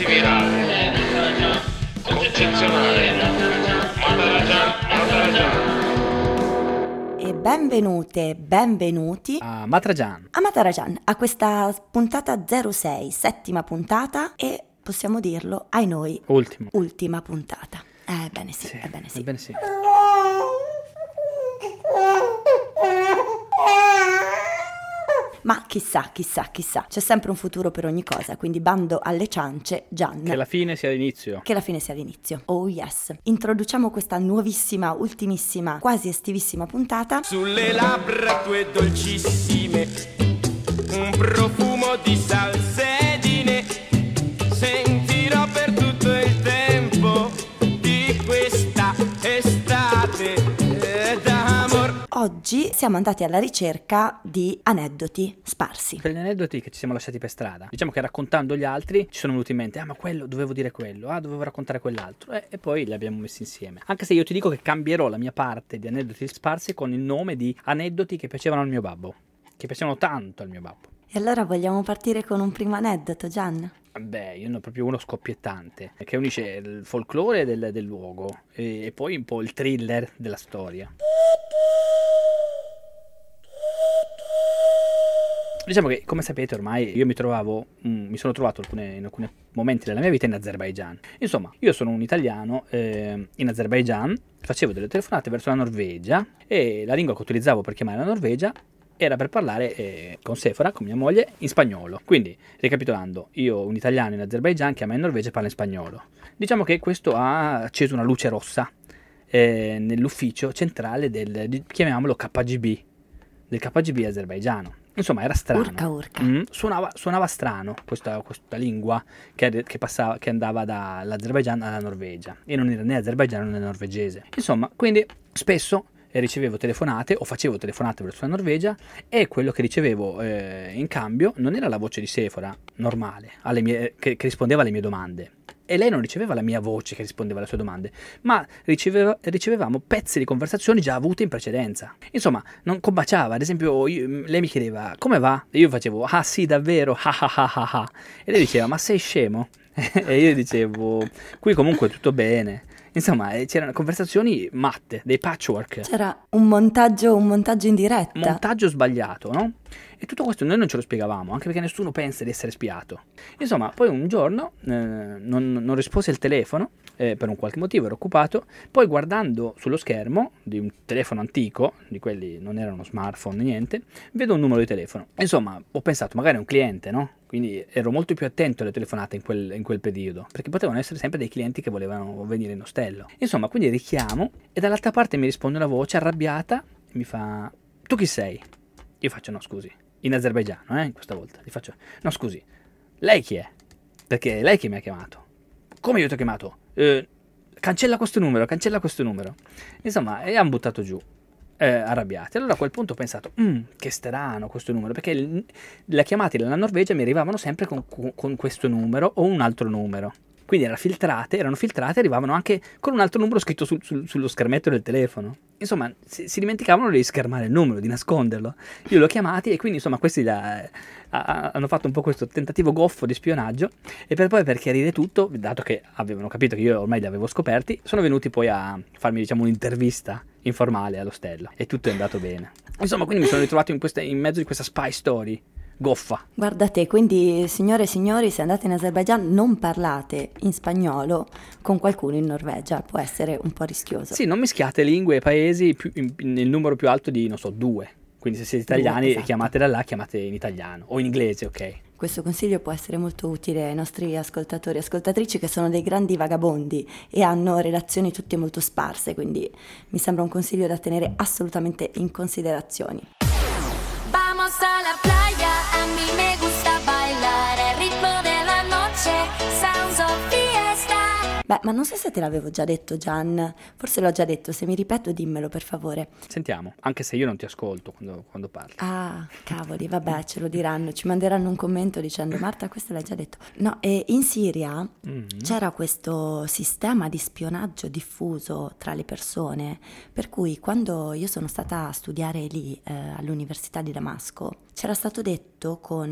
antivirale, concezionale. E benvenute, benvenuti a Matrajan. a Matarajan, a questa puntata 06, settima puntata e possiamo dirlo, ai noi, Ultimo. ultima puntata. Ebbene sì, ebbene sì. Ebbene sì. Ma chissà, chissà, chissà, c'è sempre un futuro per ogni cosa, quindi bando alle ciance, Gian. Che la fine sia l'inizio. Che la fine sia l'inizio. Oh yes. Introduciamo questa nuovissima, ultimissima, quasi estivissima puntata. Sulle labbra tue dolcissime, un profumo di salsedine, Oggi siamo andati alla ricerca di aneddoti sparsi. Per gli aneddoti che ci siamo lasciati per strada. Diciamo che raccontando gli altri ci sono venuti in mente, ah ma quello, dovevo dire quello, ah dovevo raccontare quell'altro. Eh, e poi li abbiamo messi insieme. Anche se io ti dico che cambierò la mia parte di aneddoti sparsi con il nome di aneddoti che piacevano al mio babbo. Che piacevano tanto al mio babbo. E allora vogliamo partire con un primo aneddoto, Gian? Beh, io ne ho proprio uno scoppiettante, che unisce il folklore del, del luogo e, e poi un po' il thriller della storia. Diciamo che, come sapete ormai, io mi trovavo, mm, mi sono trovato alcune- in alcuni momenti della mia vita in Azerbaijan. Insomma, io sono un italiano eh, in Azerbaijan, facevo delle telefonate verso la Norvegia e la lingua che utilizzavo per chiamare la Norvegia era per parlare eh, con Sephora, con mia moglie, in spagnolo. Quindi, ricapitolando, io un italiano in Azerbaijan chiama in Norvegia e parla in spagnolo. Diciamo che questo ha acceso una luce rossa eh, nell'ufficio centrale del, chiamiamolo KGB, del KGB azerbaigiano. Insomma, era strano. Urca, urca. Mm, suonava, suonava strano questa, questa lingua che, che passava, che andava dall'Azerbaijan alla Norvegia. E non era né azerbaigiano né norvegese. Insomma, quindi spesso eh, ricevevo telefonate o facevo telefonate verso la Norvegia e quello che ricevevo eh, in cambio non era la voce di Sephora normale alle mie- che, che rispondeva alle mie domande. E lei non riceveva la mia voce che rispondeva alle sue domande, ma riceveva- ricevevamo pezzi di conversazioni già avute in precedenza. Insomma, non combaciava. Ad esempio, io- lei mi chiedeva come va? E io facevo ah sì, davvero, ah ah ah ah ah. E lei diceva ma sei scemo? e io dicevo qui comunque tutto bene. Insomma, eh, c'erano conversazioni matte, dei patchwork. C'era un montaggio, un montaggio in diretta. montaggio sbagliato, no? E tutto questo noi non ce lo spiegavamo, anche perché nessuno pensa di essere spiato. Insomma, poi un giorno eh, non, non rispose il telefono, eh, per un qualche motivo ero occupato, poi guardando sullo schermo di un telefono antico, di quelli non erano smartphone né niente, vedo un numero di telefono. Insomma, ho pensato, magari è un cliente, no? Quindi ero molto più attento alle telefonate in quel, in quel periodo, perché potevano essere sempre dei clienti che volevano venire in ostello. Insomma, quindi richiamo e dall'altra parte mi risponde una voce arrabbiata e mi fa: Tu chi sei? Io faccio: No, scusi. In azerbaigiano, eh, questa volta. Gli faccio: No, scusi. Lei chi è? Perché è lei che mi ha chiamato. Come io ti ho chiamato? "Eh, cancella questo numero, cancella questo numero. Insomma, e hanno buttato giù. eh, arrabbiati. Allora a quel punto ho pensato, "Mm, che strano questo numero, perché le chiamate dalla Norvegia mi arrivavano sempre con, con questo numero o un altro numero. Quindi erano filtrate, erano filtrate e arrivavano anche con un altro numero scritto sul- sul- sullo schermetto del telefono. Insomma, si, si dimenticavano di schermare il numero, di nasconderlo. Io li ho chiamati e quindi insomma questi la- a- hanno fatto un po' questo tentativo goffo di spionaggio e per poi per chiarire tutto, dato che avevano capito che io ormai li avevo scoperti, sono venuti poi a farmi diciamo un'intervista informale all'ostello e tutto è andato bene. Insomma, quindi mi sono ritrovato in, questa- in mezzo di questa spy story goffa. Guarda te, quindi signore e signori, se andate in Azerbaijan non parlate in spagnolo con qualcuno in Norvegia, può essere un po' rischioso. Sì, non mischiate lingue e paesi più- in- nel numero più alto di, non so, due. Quindi se siete italiani Due, esatto. e chiamate da là, chiamate in italiano o in inglese, ok. Questo consiglio può essere molto utile ai nostri ascoltatori e ascoltatrici che sono dei grandi vagabondi e hanno relazioni tutte molto sparse, quindi mi sembra un consiglio da tenere assolutamente in considerazione. Vamos a la playa, Beh, ma non so se te l'avevo già detto, Gian. Forse l'ho già detto. Se mi ripeto, dimmelo per favore. Sentiamo, anche se io non ti ascolto quando, quando parli. Ah, cavoli, vabbè, ce lo diranno. Ci manderanno un commento dicendo: Marta, questo l'hai già detto. No, e in Siria Mm. c'era questo sistema di spionaggio diffuso tra le persone, per cui quando io sono stata a studiare lì eh, all'Università di Damasco, c'era stato detto con,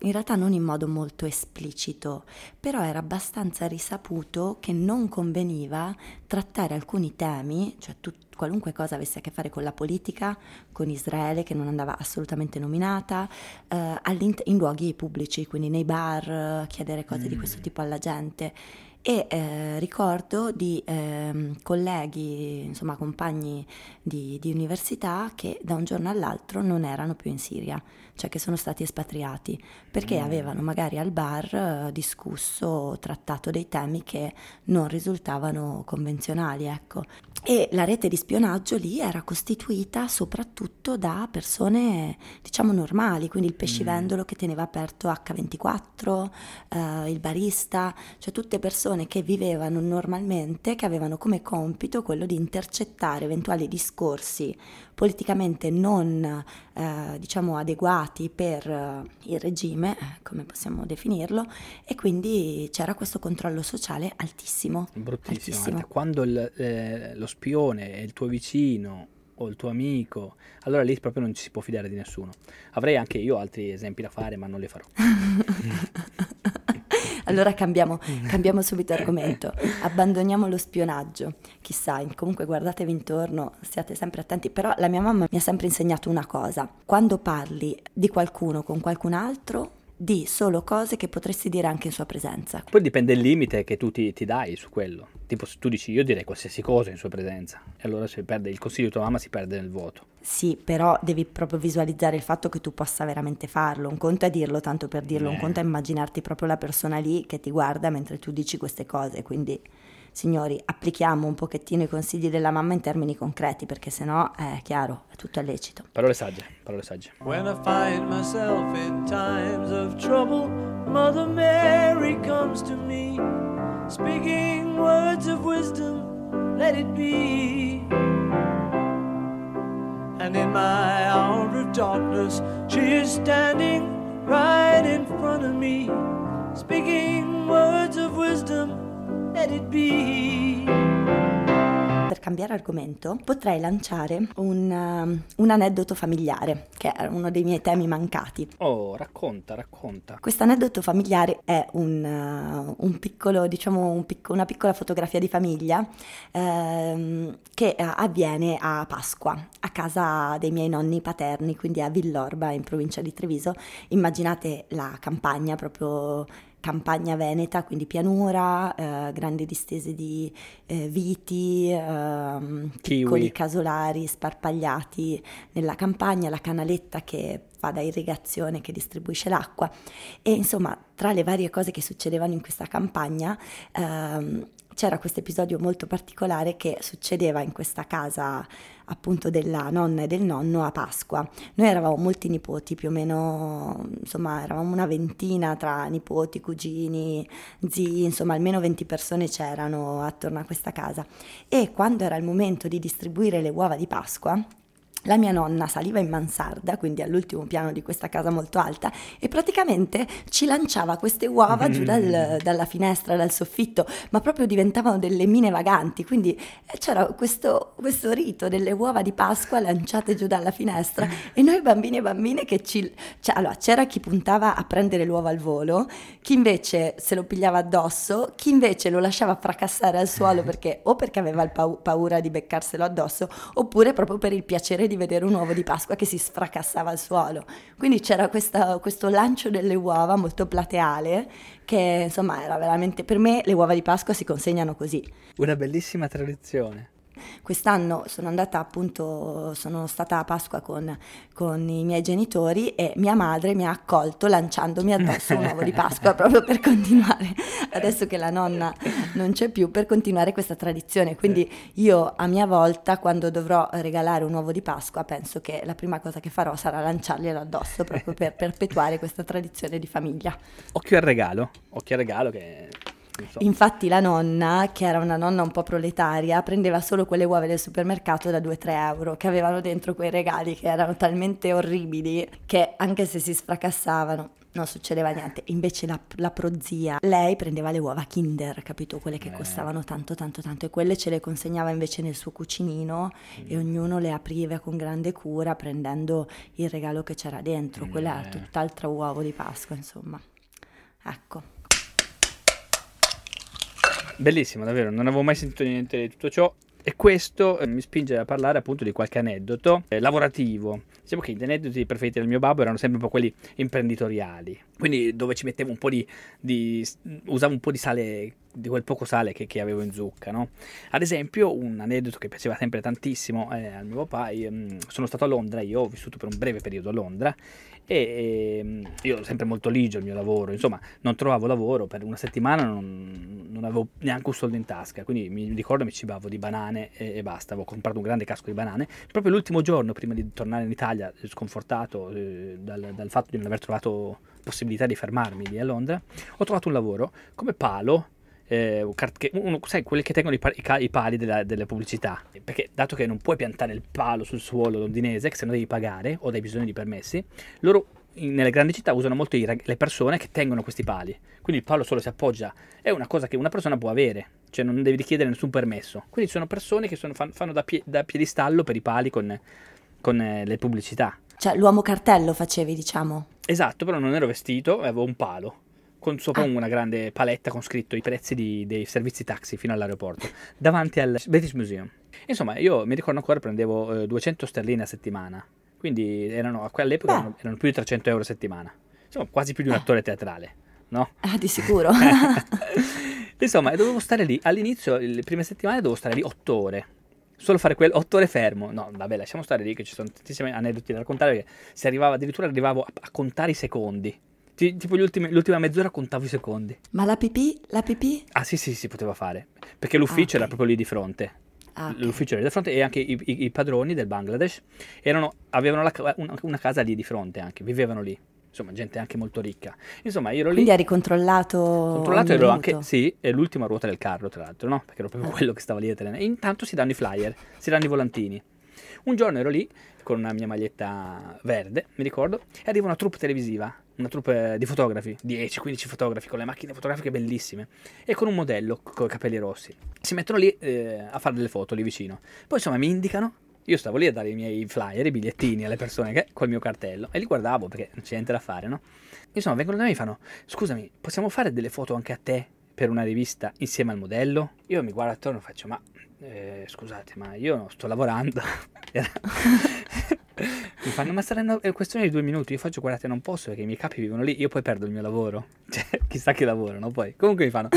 in realtà non in modo molto esplicito, però era abbastanza risaputo che non conveniva trattare alcuni temi, cioè tut- qualunque cosa avesse a che fare con la politica, con Israele che non andava assolutamente nominata, eh, in luoghi pubblici, quindi nei bar, eh, chiedere cose di questo tipo alla gente. E eh, ricordo di ehm, colleghi, insomma compagni di, di università che da un giorno all'altro non erano più in Siria, cioè che sono stati espatriati, perché avevano magari al bar eh, discusso, trattato dei temi che non risultavano convenzionali, ecco. E la rete di spionaggio lì era costituita soprattutto da persone, diciamo, normali, quindi il pescivendolo che teneva aperto H24, eh, il barista, cioè tutte persone che vivevano normalmente, che avevano come compito quello di intercettare eventuali discorsi politicamente non, eh, diciamo, adeguati per eh, il regime, eh, come possiamo definirlo, e quindi c'era questo controllo sociale altissimo. Bruttissimo. altissimo. Marta. Quando il- eh, lo spione è il tuo vicino o il tuo amico, allora lì proprio non ci si può fidare di nessuno. Avrei anche io altri esempi da fare, ma non li farò. Allora cambiamo, cambiamo subito argomento, abbandoniamo lo spionaggio. Chissà, comunque guardatevi intorno, stiate sempre attenti. Però la mia mamma mi ha sempre insegnato una cosa: quando parli di qualcuno con qualcun altro, di solo cose che potresti dire anche in sua presenza. Poi dipende il limite che tu ti, ti dai su quello. Tipo, se tu dici io direi qualsiasi cosa in sua presenza, e allora se perde il consiglio di tua mamma si perde nel vuoto. Sì, però devi proprio visualizzare il fatto che tu possa veramente farlo. Un conto è dirlo tanto per dirlo, un Eh. conto è immaginarti proprio la persona lì che ti guarda mentre tu dici queste cose. Quindi, signori, applichiamo un pochettino i consigli della mamma in termini concreti, perché sennò è chiaro, è tutto è lecito. Parole sagge, parole sagge. When I find myself in times of trouble, Mother Mary comes to me, speaking words of wisdom, let it be. And in my hour of darkness, she is standing right in front of me, speaking words of wisdom, let it be. Per cambiare argomento, potrei lanciare un, um, un aneddoto familiare, che è uno dei miei temi mancati. Oh, racconta, racconta. Questo aneddoto familiare è un, uh, un piccolo, diciamo, un picco- una piccola fotografia di famiglia ehm, che eh, avviene a Pasqua, a casa dei miei nonni paterni, quindi a Villorba, in provincia di Treviso. Immaginate la campagna proprio campagna veneta, quindi pianura, eh, grandi distese di eh, viti, ehm, piccoli casolari sparpagliati nella campagna, la canaletta che fa da irrigazione, che distribuisce l'acqua. E insomma tra le varie cose che succedevano in questa campagna ehm, c'era questo episodio molto particolare che succedeva in questa casa appunto della nonna e del nonno a Pasqua. Noi eravamo molti nipoti, più o meno, insomma, eravamo una ventina tra nipoti, cugini, zii, insomma, almeno 20 persone c'erano attorno a questa casa. E quando era il momento di distribuire le uova di Pasqua, la mia nonna saliva in mansarda, quindi all'ultimo piano di questa casa molto alta, e praticamente ci lanciava queste uova giù dal- dalla finestra, dal soffitto, ma proprio diventavano delle mine vaganti. Quindi eh, c'era questo, questo rito delle uova di Pasqua lanciate giù dalla finestra, e noi bambini e bambine che ci. cioè, allora, c'era chi puntava a prendere l'uovo al volo, chi invece se lo pigliava addosso, chi invece lo lasciava fracassare al suolo perché o perché aveva pau- paura di beccarselo addosso, oppure proprio per il piacere di vedere un uovo di Pasqua che si sfracassava al suolo. Quindi c'era questa- questo lancio delle uova molto plateale che insomma era veramente per me le uova di Pasqua si consegnano così. Una bellissima tradizione. Quest'anno sono andata appunto, sono stata a Pasqua con, con i miei genitori e mia madre mi ha accolto lanciandomi addosso un uovo di Pasqua proprio per continuare, adesso che la nonna non c'è più, per continuare questa tradizione. Quindi io a mia volta quando dovrò regalare un uovo di Pasqua penso che la prima cosa che farò sarà lanciarglielo addosso proprio per perpetuare questa tradizione di famiglia. Occhio al regalo, occhio al regalo che so. Infatti la nonna, che era una nonna un po' proletaria, prendeva solo quelle uova del supermercato da 2-3 euro, che avevano dentro quei regali che erano talmente orribili che anche se si sfracassavano non succedeva niente. Invece la, la prozia, lei prendeva le uova Kinder, capito? Quelle che Eh. costavano tanto tanto tanto e quelle ce le consegnava invece nel suo cucinino e ognuno le apriva con grande cura prendendo il regalo che c'era dentro. Quella era Eh. tutt'altro uovo di Pasqua, insomma. Ecco. Bellissimo, davvero, non avevo mai sentito niente di tutto ciò. E questo eh, mi spinge a parlare appunto di qualche aneddoto eh, lavorativo. Diciamo che gli aneddoti preferiti del mio babbo erano sempre un po' quelli imprenditoriali. Quindi dove ci mettevo un po' di, di- usavo un po' di sale, di quel poco sale che, che avevo in zucca, no? Ad esempio, un aneddoto che piaceva sempre tantissimo eh, al mio papà, io, mm, sono stato a Londra, io ho vissuto per un breve periodo a Londra e ehm, io ero sempre molto ligio il mio lavoro, insomma non trovavo lavoro, per una settimana non, non avevo neanche un soldo in tasca, quindi mi ricordo mi cibavo di banane e, e basta, avevo comprato un grande casco di banane, proprio l'ultimo giorno prima di tornare in Italia, sconfortato eh, dal, dal fatto di non aver trovato possibilità di fermarmi lì a Londra, ho trovato un lavoro come palo eh, cart- uno- sai, quelli che tengono i, pa- i ca- i pali della- delle pubblicità. Perché dato che non puoi piantare il palo sul suolo londinese, che se no devi pagare o hai bisogno di permessi, loro in- nelle grandi città usano molto i le persone che tengono questi pali. Quindi il palo solo si appoggia, è una cosa che una persona può avere, cioè non devi richiedere nessun permesso. Quindi sono persone che sono- fan- fanno da, pie- da piedistallo per i pali con, con eh, le pubblicità. Cioè l'uomo cartello facevi, diciamo. Esatto, però non ero vestito, avevo un palo. Con sopra Ah. una grande paletta con scritto i prezzi di- dei servizi taxi fino all'aeroporto, davanti al British Museum. Insomma, io mi ricordo ancora prendevo eh, 200 sterline a settimana, quindi erano, a quell'epoca erano, erano più di 300 euro a settimana. Insomma, quasi più di un Eh. attore teatrale, no? Ah, di sicuro. Insomma, dovevo stare lì. All'inizio, le prime settimane, dovevo stare lì 8 ore. Solo fare quello, 8 ore fermo. No, vabbè, lasciamo stare lì che ci sono tantissimi aneddoti da raccontare. Perché si arrivava, addirittura arrivavo a, a contare i secondi. Ti- tipo ultimi- l'ultima mezz'ora contavo i secondi. Ma la pipì? La pipì? Ah, sì, sì, si poteva fare. Perché l'ufficio Ah, era ok. proprio lì di fronte. Ah, ok. L'ufficio era di fronte e anche i, i- i padroni del Bangladesh erano- avevano la una, una casa lì di fronte anche, vivevano lì. Insomma, gente anche molto ricca. Insomma, io ero lì. Quindi eri controllato. Controllato ero anche, sì, è l'ultima ruota del carro, tra l'altro, no? Perché ero proprio quello che stava lì a tenere. E intanto si danno i flyer, si danno i volantini. Un giorno ero lì con una mia maglietta verde, mi ricordo, e arriva una troupe televisiva, una troupe di fotografi, 10-15 fotografi con le macchine fotografiche bellissime e con un modello con i capelli rossi. Si mettono lì eh, a fare delle foto lì vicino. Poi insomma mi indicano, io stavo lì a dare i miei flyer, i bigliettini alle persone che, col mio cartello e li guardavo perché non c'è niente da fare, no? Insomma, vengono da me e mi fanno: Scusami, possiamo fare delle foto anche a te per una rivista insieme al modello? Io mi guardo attorno e faccio: Ma eh, scusate, ma io sto lavorando. Era- fanno: Ma saranno è questione di due minuti. Io faccio: Guardate, non posso perché i miei capi vivono lì. Io poi perdo il mio lavoro. Cioè, chissà che lavoro, no? Poi comunque mi fanno: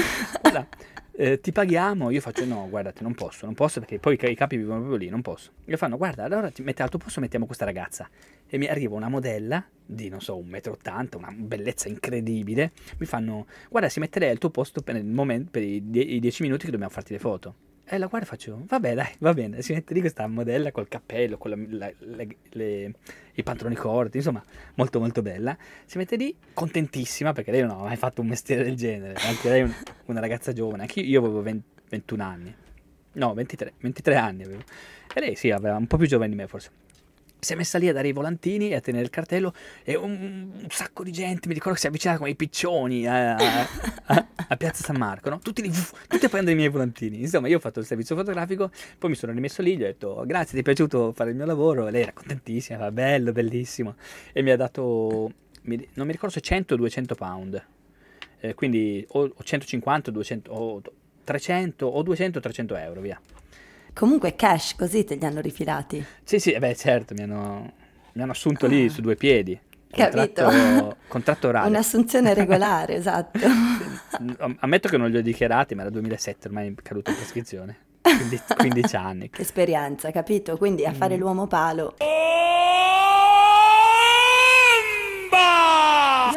Guarda. eh, ti paghiamo, io faccio no, guardate, non posso, non posso perché poi i ca- i capi vivono proprio lì, non posso. Io fanno, guarda, allora ti mette al tuo posto mettiamo questa ragazza. E mi arriva una modella di, non so, un metro e ottanta, una bellezza incredibile. Mi fanno, guarda, si mette lei al tuo posto per, il momento, per i, die- i dieci minuti che dobbiamo farti le foto. E la guardo e faccio, vabbè dai, va bene. Si mette lì questa modella col cappello, con la- la- le- le- i pantaloni corti, insomma, molto molto bella. Si mette lì contentissima perché lei non aveva mai fatto un mestiere del genere. Anche lei è un- una ragazza giovane, anche io, avevo 20 21 anni. No, 23, 23 anni avevo. E lei sì, aveva un po' più giovane di me forse. Si è messa lì a dare i volantini e a tenere il cartello e un, un sacco di gente, mi ricordo che si avvicinava come i piccioni a, a- a- a Piazza San Marco, no? Tutti lì, tutti a prendere i miei volantini. Insomma, io ho fatto il servizio fotografico, poi mi sono rimesso lì, gli ho detto grazie, ti è piaciuto fare il mio lavoro? E lei era contentissima, va bello, bellissimo. E mi ha dato, non mi ricordo se 100 o 200 pound. Eh, quindi o, o 150 o 200 o 300 o 200 o 300 euro, via. Comunque cash, così te li hanno rifilati. Sì, sì, eh beh, certo, mi hanno, mi hanno assunto lì Ah. su due piedi. Capito? Contratto, contratto orale. Un'assunzione regolare, esatto. Am- Ammetto che non li ho dichiarati, ma era 2007, ormai è caduto in prescrizione. Quindi 15 anni. Esperienza, capito? Quindi a Mm. fare l'uomo palo.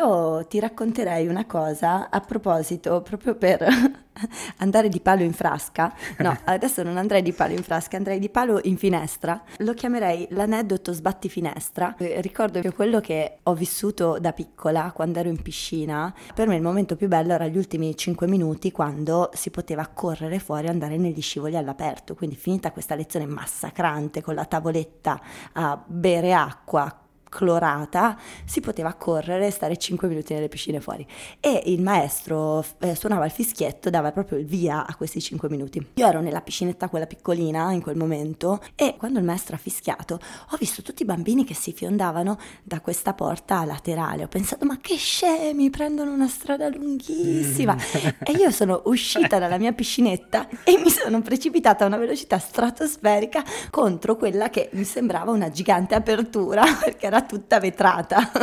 Io ti racconterei una cosa a proposito, proprio per andare di palo in frasca. No, adesso non andrei di palo in frasca, andrei di palo in finestra. Lo chiamerei l'aneddoto sbatti finestra. Ricordo che quello che ho vissuto da piccola, quando ero in piscina, per me il momento più bello era gli ultimi 5 minuti quando si poteva correre fuori e andare negli scivoli all'aperto. Quindi finita questa lezione massacrante con la tavoletta a bere acqua clorata, si poteva correre e stare 5 minuti nelle piscine fuori. E il maestro eh, suonava il fischietto, dava proprio il via a questi 5 minuti. Io ero nella piscinetta, quella piccolina, in quel momento, e quando il maestro ha fischiato, ho visto tutti i bambini che si fiondavano da questa porta laterale. Ho pensato, ma che scemi, prendono una strada lunghissima. e io sono uscita dalla mia piscinetta e mi sono precipitata a una velocità stratosferica contro quella che mi sembrava una gigante apertura, perché era tutta vetrata.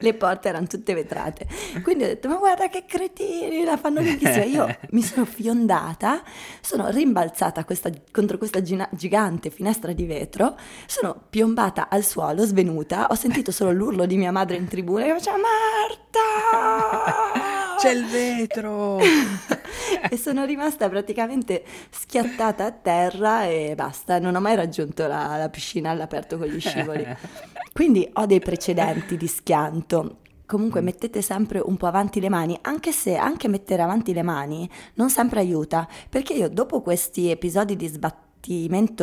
Le porte erano tutte vetrate. Quindi ho detto: Ma guarda che cretini, la fanno lunghissima. Io mi sono fiondata, sono rimbalzata questa- contro questa gina- gigante finestra di vetro, sono piombata al suolo, svenuta. Ho sentito solo l'urlo di mia madre in tribuna che faceva Marta! C'è il vetro! e sono rimasta praticamente schiattata a terra e basta, non ho mai raggiunto la, la piscina all'aperto con gli scivoli. Quindi ho dei precedenti di schianto. Comunque mettete sempre un po' avanti le mani, anche se anche mettere avanti le mani non sempre aiuta, perché io dopo questi episodi di sbattimento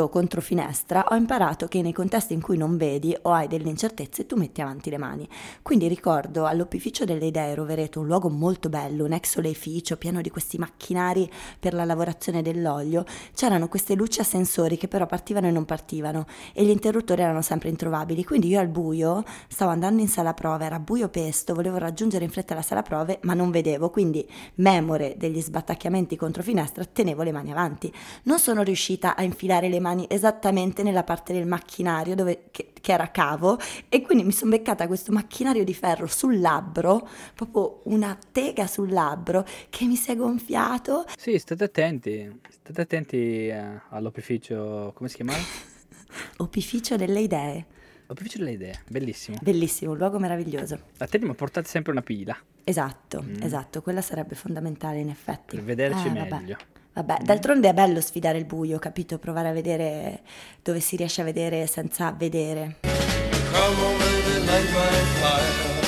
contro finestra ho imparato che nei contesti in cui non vedi o hai delle incertezze tu metti avanti le mani. Quindi ricordo all'Opificio delle Idee Rovereto, un luogo molto bello, un ex oleificio pieno di questi macchinari per la lavorazione dell'olio, c'erano queste luci a sensori che però partivano e non partivano e gli interruttori erano sempre introvabili. Quindi io al buio stavo andando in sala prove, era buio pesto, volevo raggiungere in fretta la sala prove ma non vedevo, quindi memore degli sbattacchiamenti contro finestra tenevo le mani avanti. Non sono riuscita a infilare le mani esattamente nella parte del macchinario dove, che, che era cavo e quindi mi sono beccata questo macchinario di ferro sul labbro, proprio una tega sul labbro che mi si è gonfiato. Sì, state attenti, state attenti eh, all'opificio, come si chiamava? Opificio delle idee. Opificio delle idee, bellissimo. Bellissimo, un luogo meraviglioso. A te mi portate sempre una pila, Esatto, Mm. esatto, quella sarebbe fondamentale in effetti. per vederci Eh, meglio. Vabbè, d'altronde è bello sfidare il buio, capito? Provare a vedere dove si riesce a vedere senza vedere. Come on, baby, light my fire.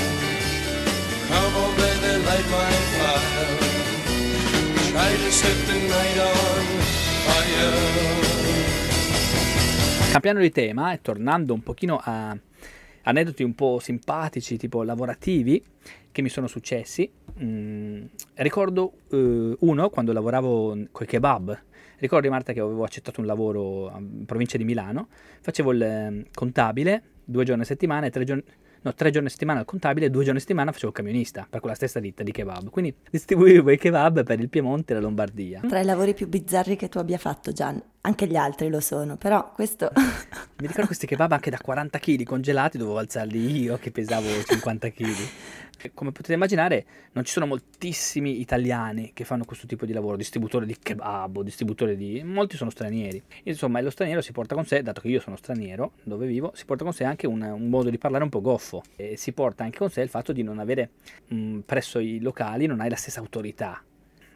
Come on, baby, light my fire. Try to set the night on fire. Cambiando di tema e tornando un pochino a aneddoti un po' simpatici, tipo lavorativi, che mi sono successi, mm, ricordo eh, uno quando lavoravo coi kebab. Ricordi Marta che avevo accettato un lavoro in provincia di Milano, facevo il eh, contabile due giorni a settimana e tre giorni... No, tre giorni a settimana al contabile e due giorni a settimana facevo il camionista per quella stessa ditta di kebab. Quindi distribuivo i kebab per il Piemonte e la Lombardia. Tra i lavori più bizzarri che tu abbia fatto, Gian, anche gli altri lo sono, però questo... Mi ricordo questi kebab anche da 40 kg congelati, dovevo alzarli io che pesavo 50 kg. Come potete immaginare, non ci sono moltissimi italiani che fanno questo tipo di lavoro, distributore di kebab o distributore di... molti sono stranieri. Insomma, lo straniero si porta con sé, dato che io sono straniero, dove vivo, si porta con sé anche un, un modo di parlare un po' goffo. E si porta anche con sé il fatto di non avere, mh, presso i locali, non hai la stessa autorità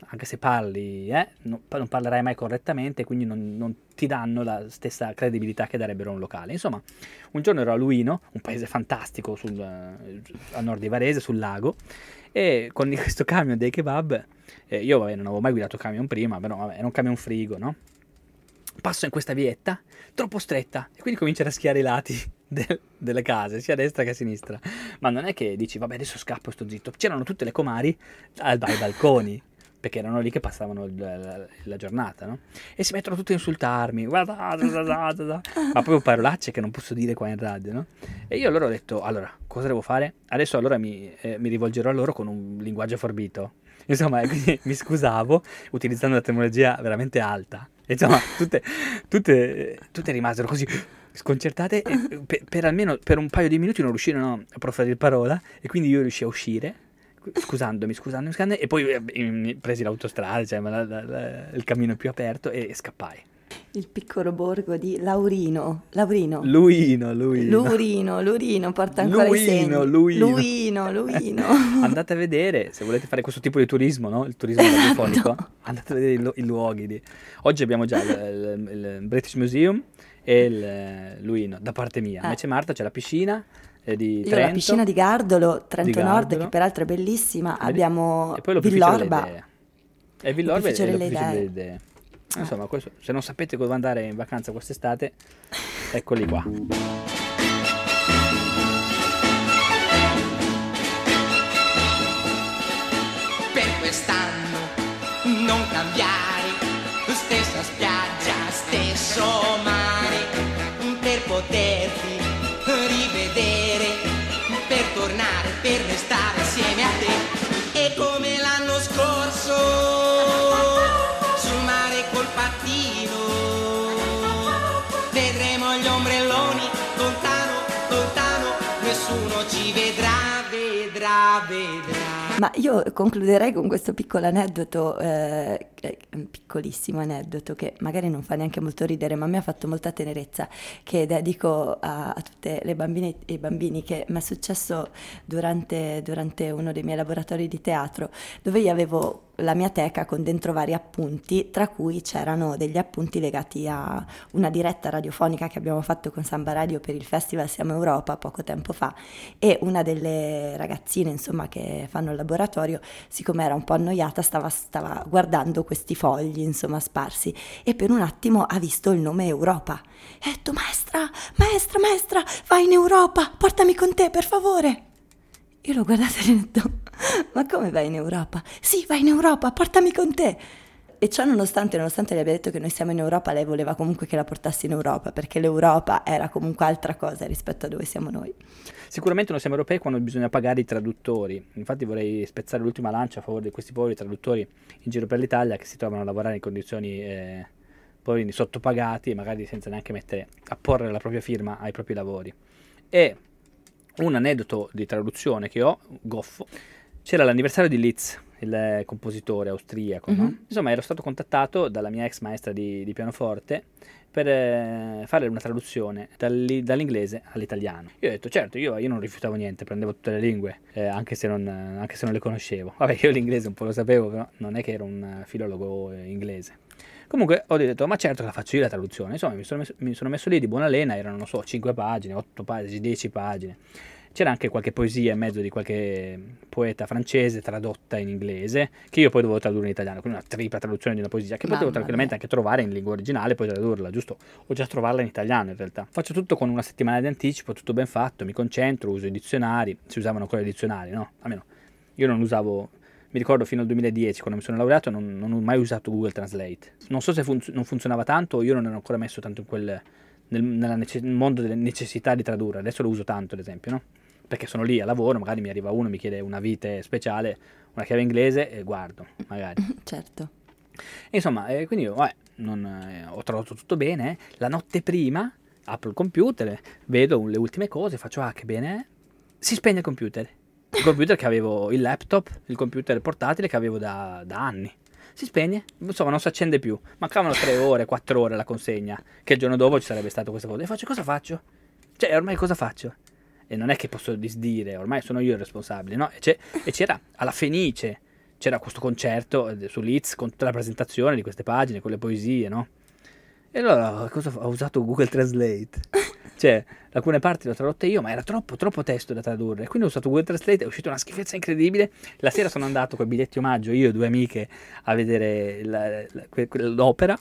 anche se parli, eh, non, non parlerai mai correttamente, quindi non, non ti danno la stessa credibilità che darebbero a un locale. Insomma, un giorno ero a Luino, un paese fantastico sul, eh, a nord di Varese, sul lago, e con questo camion dei kebab, eh, io vabbè, non avevo mai guidato camion prima, però vabbè, era un camion frigo, no? Passo in questa vietta, troppo stretta, e quindi comincio a raschiare i lati de- delle case, sia a destra che a sinistra. Ma non è che dici, vabbè, adesso scappo sto zitto. C'erano tutte le comari ai balconi perché erano lì che passavano il- la, la giornata, no? E si mettono tutti a insultarmi, guardate, guardate, guardate. ma proprio parolacce che non posso dire qua in radio, no? E io allora ho detto, allora, cosa devo fare? Adesso allora mi, eh, mi rivolgerò a loro con un linguaggio forbito. Insomma, mi scusavo utilizzando una tecnologia veramente alta. E insomma, tutte, tutte, tutte rimasero così sconcertate per, per almeno per un paio di minuti non riuscirono a proferire parola e quindi io riuscii a uscire scusandomi, scusandomi, scusandomi e poi eh, presi l'autostrada, cioè la- la- la- il cammino più aperto e, e scappai. Il piccolo borgo di Laurino. Laurino. Luino, Luino. Lurino, Lurino, porta ancora i segni. Luino, Luino. Luino, Luino. Andate a vedere, se volete fare questo tipo di turismo, no? Il turismo radiofonico, andate a vedere i, lu- i luoghi. di- Oggi abbiamo già il, il- il British Museum e il Luino, da parte mia. Eh. Invece Marta c'è la piscina di Io Trento. la piscina di Gardolo, Trento Di Nord, Gardolo. che peraltro è bellissima. Vedi? Abbiamo E poi Villorba. E Villorba è L'opificio delle idee. idee. Insomma, questo- se non sapete dove andare in vacanza quest'estate, eccoli qua. Ma io concluderei con questo piccolo aneddoto, eh, eh, piccolissimo aneddoto che magari non fa neanche molto ridere, ma mi ha fatto molta tenerezza, che dedico a, a tutte le bambine e i bambini, che mi è successo durante, durante uno dei miei laboratori di teatro, dove io avevo la mia teca con dentro vari appunti, tra cui c'erano degli appunti legati a una diretta radiofonica che abbiamo fatto con Samba Radio per il Festival Siamo Europa poco tempo fa e una delle ragazzine insomma che fanno il laboratorio, siccome era un po' annoiata, stava, stava guardando questi fogli insomma sparsi e per un attimo ha visto il nome Europa e ha detto maestra, maestra, maestra, vai in Europa, portami con te per favore. Io l'ho guardata e ho detto, ma come vai in Europa? Sì, vai in Europa, portami con te. E ciò nonostante, nonostante le abbia detto che noi siamo in Europa, lei voleva comunque che la portassi in Europa, perché l'Europa era comunque altra cosa rispetto a dove siamo noi. Sicuramente non siamo europei quando bisogna pagare i traduttori. Infatti vorrei spezzare l'ultima lancia a favore di questi poveri traduttori in giro per l'Italia che si trovano a lavorare in condizioni eh, poverini sottopagati e magari senza neanche mettere a porre la propria firma ai propri lavori. E un aneddoto di traduzione che ho, goffo, c'era l'anniversario di Litz, il compositore austriaco. no? Mhm. Insomma, ero stato contattato dalla mia ex maestra di, di pianoforte per eh, fare una traduzione dall'i- dall'inglese all'italiano. Io ho detto, certo, io, io non rifiutavo niente, prendevo tutte le lingue, eh, anche, se non, anche se non le conoscevo. Vabbè, io l'inglese un po' lo sapevo, però non è che ero un filologo eh, inglese. Comunque ho detto, ma certo che la faccio io la traduzione. Insomma, mi sono, messo, mi sono messo lì di buona lena, erano, non so, 5 pagine, 8 pagine, 10 pagine. C'era anche qualche poesia in mezzo di qualche poeta francese tradotta in inglese, che io poi dovevo tradurre in italiano, quindi una tripla traduzione di una poesia che potevo tranquillamente mia. anche trovare in lingua originale e poi tradurla, giusto? O già trovarla in italiano in realtà. Faccio tutto con una settimana di anticipo, tutto ben fatto, mi concentro, uso i dizionari, si usavano ancora i dizionari, no? Almeno io non usavo, mi ricordo fino al 2010 quando mi sono laureato non, non ho mai usato Google Translate. Non so se funz- non funzionava tanto o io non ero ancora messo tanto in quel, nel, nece- mondo delle necessità di tradurre, adesso lo uso tanto ad esempio, no? Perché sono lì a lavoro, magari mi arriva uno, mi chiede una vite speciale, una chiave inglese e guardo, magari. Certo. E insomma, eh, quindi io vabbè, non, eh, ho trovato tutto bene. La notte prima apro il computer, vedo le ultime cose, faccio ah che bene, è". si spegne il computer. Il computer che avevo, il laptop, il computer portatile che avevo da, da anni. Si spegne, insomma non si accende più. Mancavano tre ore, quattro ore alla consegna, che il giorno dopo ci sarebbe stato questa cosa. E faccio cosa faccio? Cioè ormai cosa faccio? E non è che posso disdire, ormai sono io il responsabile, no? E, e c'era alla Fenice, c'era questo concerto eh, su Leeds con tutta la presentazione di queste pagine, con le poesie, no? E allora cosa ho usato Google Translate. Cioè, alcune parti le ho tradotte io, ma era troppo, troppo testo da tradurre. Quindi ho usato Google Translate, è uscita una schifezza incredibile. La sera sono andato con i biglietti omaggio, io e due amiche, a vedere la- la- l'opera.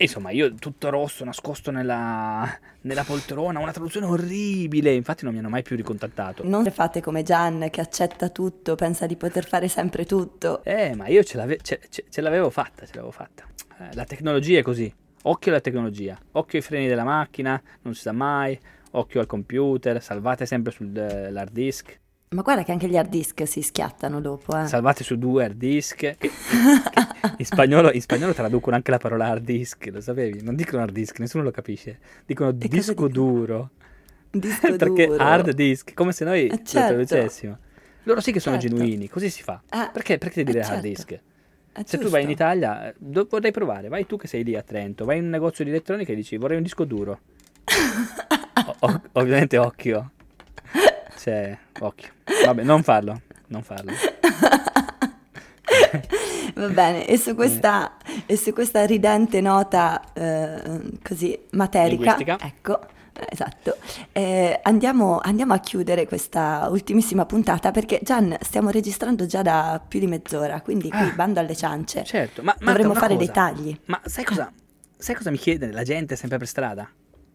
E insomma, io tutto rosso, nascosto nella, nella poltrona, una traduzione orribile. Infatti non mi hanno mai più ricontattato. Non fate come Gian che accetta tutto, pensa di poter fare sempre tutto. Eh, ma io ce, l'ave- ce- ce- ce l'avevo fatta, ce l'avevo fatta. Eh, la tecnologia è così. Occhio alla tecnologia, occhio ai freni della macchina, non si sa mai, occhio al computer, salvate sempre sull'hard disk, Ma guarda che anche gli hard disk si schiattano dopo, eh. salvate su due hard disk. Che, che- in, spagnolo, in spagnolo traducono anche la parola hard disk, lo sapevi? Non dicono hard disk, nessuno lo capisce. Dicono cosa disco dicono? duro. Disco Perché duro. hard disk, come se noi Eh, lo certo. traducessimo. Loro sì che sono Certo. genuini, così si fa. Eh, perché, perché eh, dire hard certo. disk? È Se tu vai in. Italia, eh, do- vorrei provare, vai tu che sei lì a Trento, vai in un negozio di elettronica e dici vorrei un disco duro. O- ovviamente occhio. Cioè, occhio. Vabbè, non farlo, non farlo. Va bene, e su questa, e su questa ridente nota eh, così materica, ecco, eh, esatto, eh, andiamo, andiamo a chiudere questa ultimissima puntata perché Gian stiamo registrando già da più di mezz'ora, quindi qui Ah. bando alle ciance. Certo, ma Marta, Dovremmo fare cosa. dei tagli. Ma sai cosa, sai cosa mi chiede la gente sempre per strada?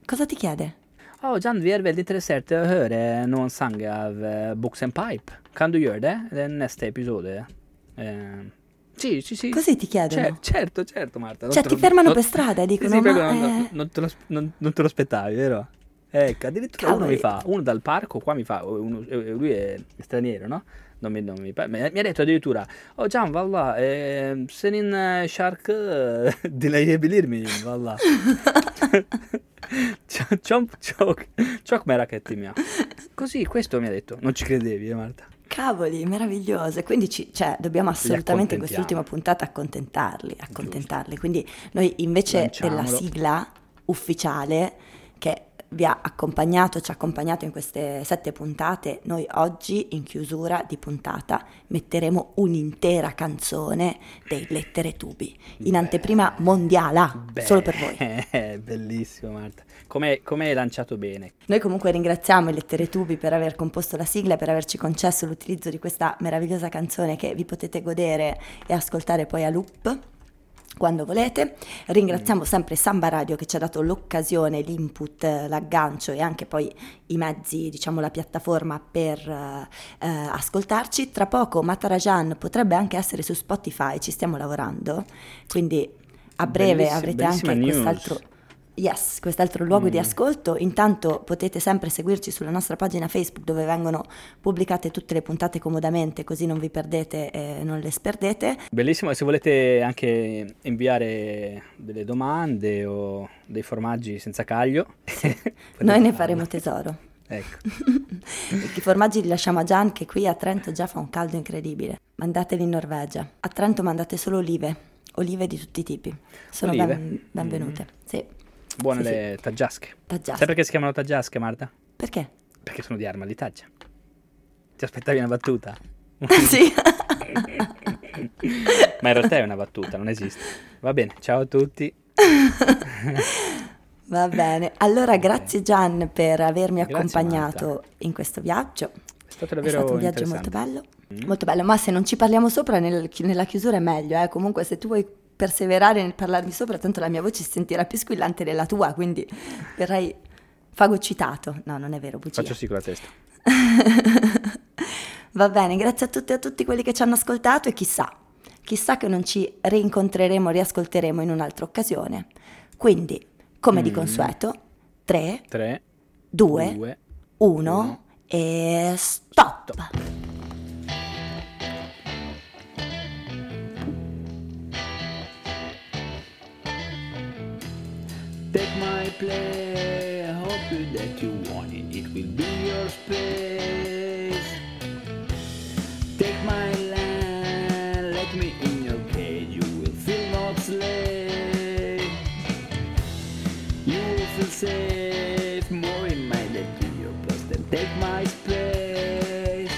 Cosa ti chiede? Oh, Jan, vi är väldigt intresserad av att höra någon sång av eh, Books and Pipe. Kan du göra det? Är nästa episode. Eh, sì, sì, sì. Così ti chiedono? Cer- certo, certo, Marta. Cioè, te ti lo- fermano non- per strada e Sì, dicono, sì, ma, proprio non, eh, non te lo, non- non te lo aspettavi, vero? Ecco, addirittura uno Cavoli. mi fa, uno dal parco, qua mi fa, uno- eh, lui è straniero, no? Non mi, non mi, mi ha detto addirittura, oh Can valla, e, senin e, şarkı e, dinleyebilir miyim valla? çok, çok, çok, çok merak ettim ya. Così, questo mi ha detto, non ci credevi, eh Marta? Cavoli, meraviglioso. Quindi ci- cioè, dobbiamo assolutamente in quest'ultima puntata accontentarli, accontentarli. Quindi noi invece della sigla ufficiale che vi ha accompagnato, ci ha accompagnato in queste sette puntate, noi oggi in chiusura di puntata metteremo un'intera canzone dei Lettere Tubi, in anteprima mondiale, Beh, solo per voi. Bellissimo Marta. Come come hai lanciato bene. Noi comunque ringraziamo i Lettere Tubi per aver composto la sigla e per averci concesso l'utilizzo di questa meravigliosa canzone che vi potete godere e ascoltare poi a loop quando volete. Ringraziamo sempre Samba Radio che ci ha dato l'occasione, l'input, eh, l'aggancio e anche poi i mezzi, diciamo la piattaforma per eh, eh, ascoltarci. Tra poco Matarajan potrebbe anche essere su Spotify, ci stiamo lavorando, quindi a breve Bellissi- avrete bellissima anche news. quest'altro Yes, quest'altro luogo di ascolto. Intanto potete sempre seguirci sulla nostra pagina Facebook dove vengono pubblicate tutte le puntate comodamente, così non vi perdete e non le sperdete. Bellissimo, e se volete anche inviare delle domande o dei formaggi senza caglio, potete Noi ne faremo tesoro. Ecco, I formaggi li lasciamo a Gian che qui a Trento già fa un caldo incredibile. Mandateli in Norvegia. A Trento mandate solo olive, olive di tutti i tipi. Sono ben- benvenute. Sì. Buone Sì, le taggiasche. Taggiasche. Sai perché si chiamano taggiasche, Marta? Perché? Perché sono di arma di taggia. Ti aspettavi una battuta? sì. Ma in realtà è una battuta, non esiste. Va bene, ciao a tutti. Va bene. Allora, grazie Gian per avermi Grazie, accompagnato Marta. in questo viaggio. È stato È davvero stato un viaggio molto bello. Molto bello, ma se non ci parliamo sopra nel- nella chiusura è meglio, eh. Comunque se tu vuoi perseverare nel parlarmi sopra, tanto la mia voce si sentirà più squillante della tua, quindi verrai fagocitato. No, non è vero, bugia. Faccio sì con la testa. Va bene, grazie a tutti e a tutti quelli che ci hanno ascoltato e chissà, chissà che non ci rincontreremo, riascolteremo in un'altra occasione. Quindi, come di Mm. consueto, 3, 3, 2, 2, 1 uno. e stop. Take my play, I hope you that you want it, it will be your space. Take my land, let me in your cage, you will feel not slave. You will feel safe, more in my debt in your plus than take my space.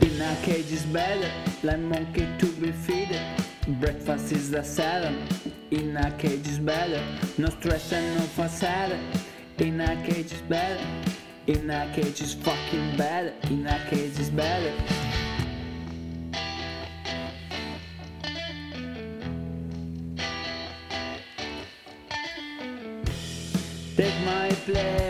In a cage is better, like monkey to be fed. Breakfast is the seven. In a cage is better, no stress and no facade. In a cage is better. In a cage is fucking better. In a cage is better. Take my play,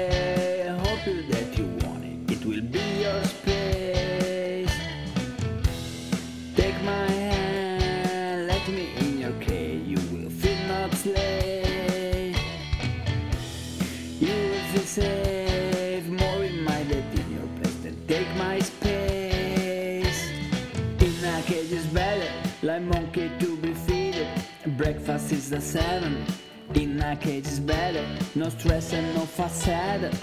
the seven. In a cage is better, no stress and no facade.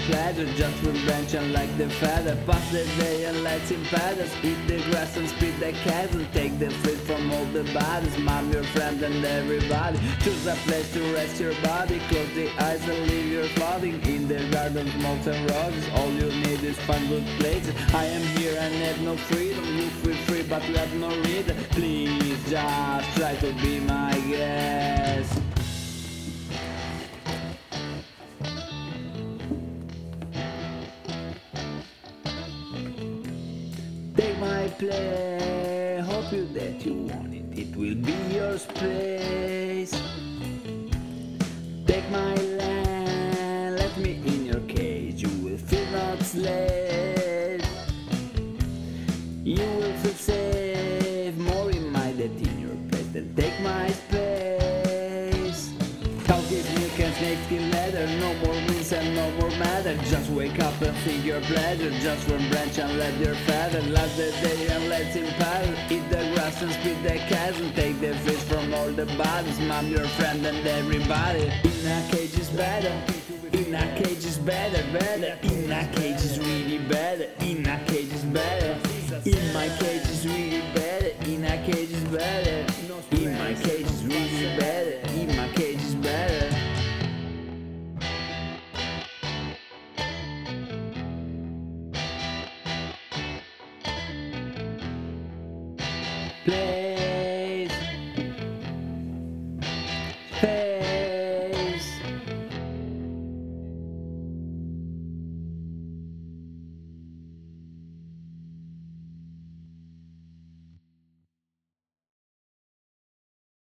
Pleasure, just branch and like the feather. Pass the day and let's in paddles, eat the grass and spit the cats and take the fruit from all the bodies. Mom, your friend and everybody. Choose a place to rest your body, close the eyes and leave your floating in the garden, smokes and roses. All you need is find good places. I am here and have no freedom. You feel free, but you have no reason. Please just try to be my guest. Play, hope you that you want it. It will be your space. Take my land, milk and snake leather, no more wings and no more matter. Just wake up and think your pleasure, just one branch and let your feather. Last the day and let's paddle, eat the grass and spit the cats and take the fish from all the bodies. Mom, your friend and everybody. In a cage is better. In a cage is better, better. In a cage is really better. In a cage is better. In my cage is really better. In a cage is better. In my cage is really better.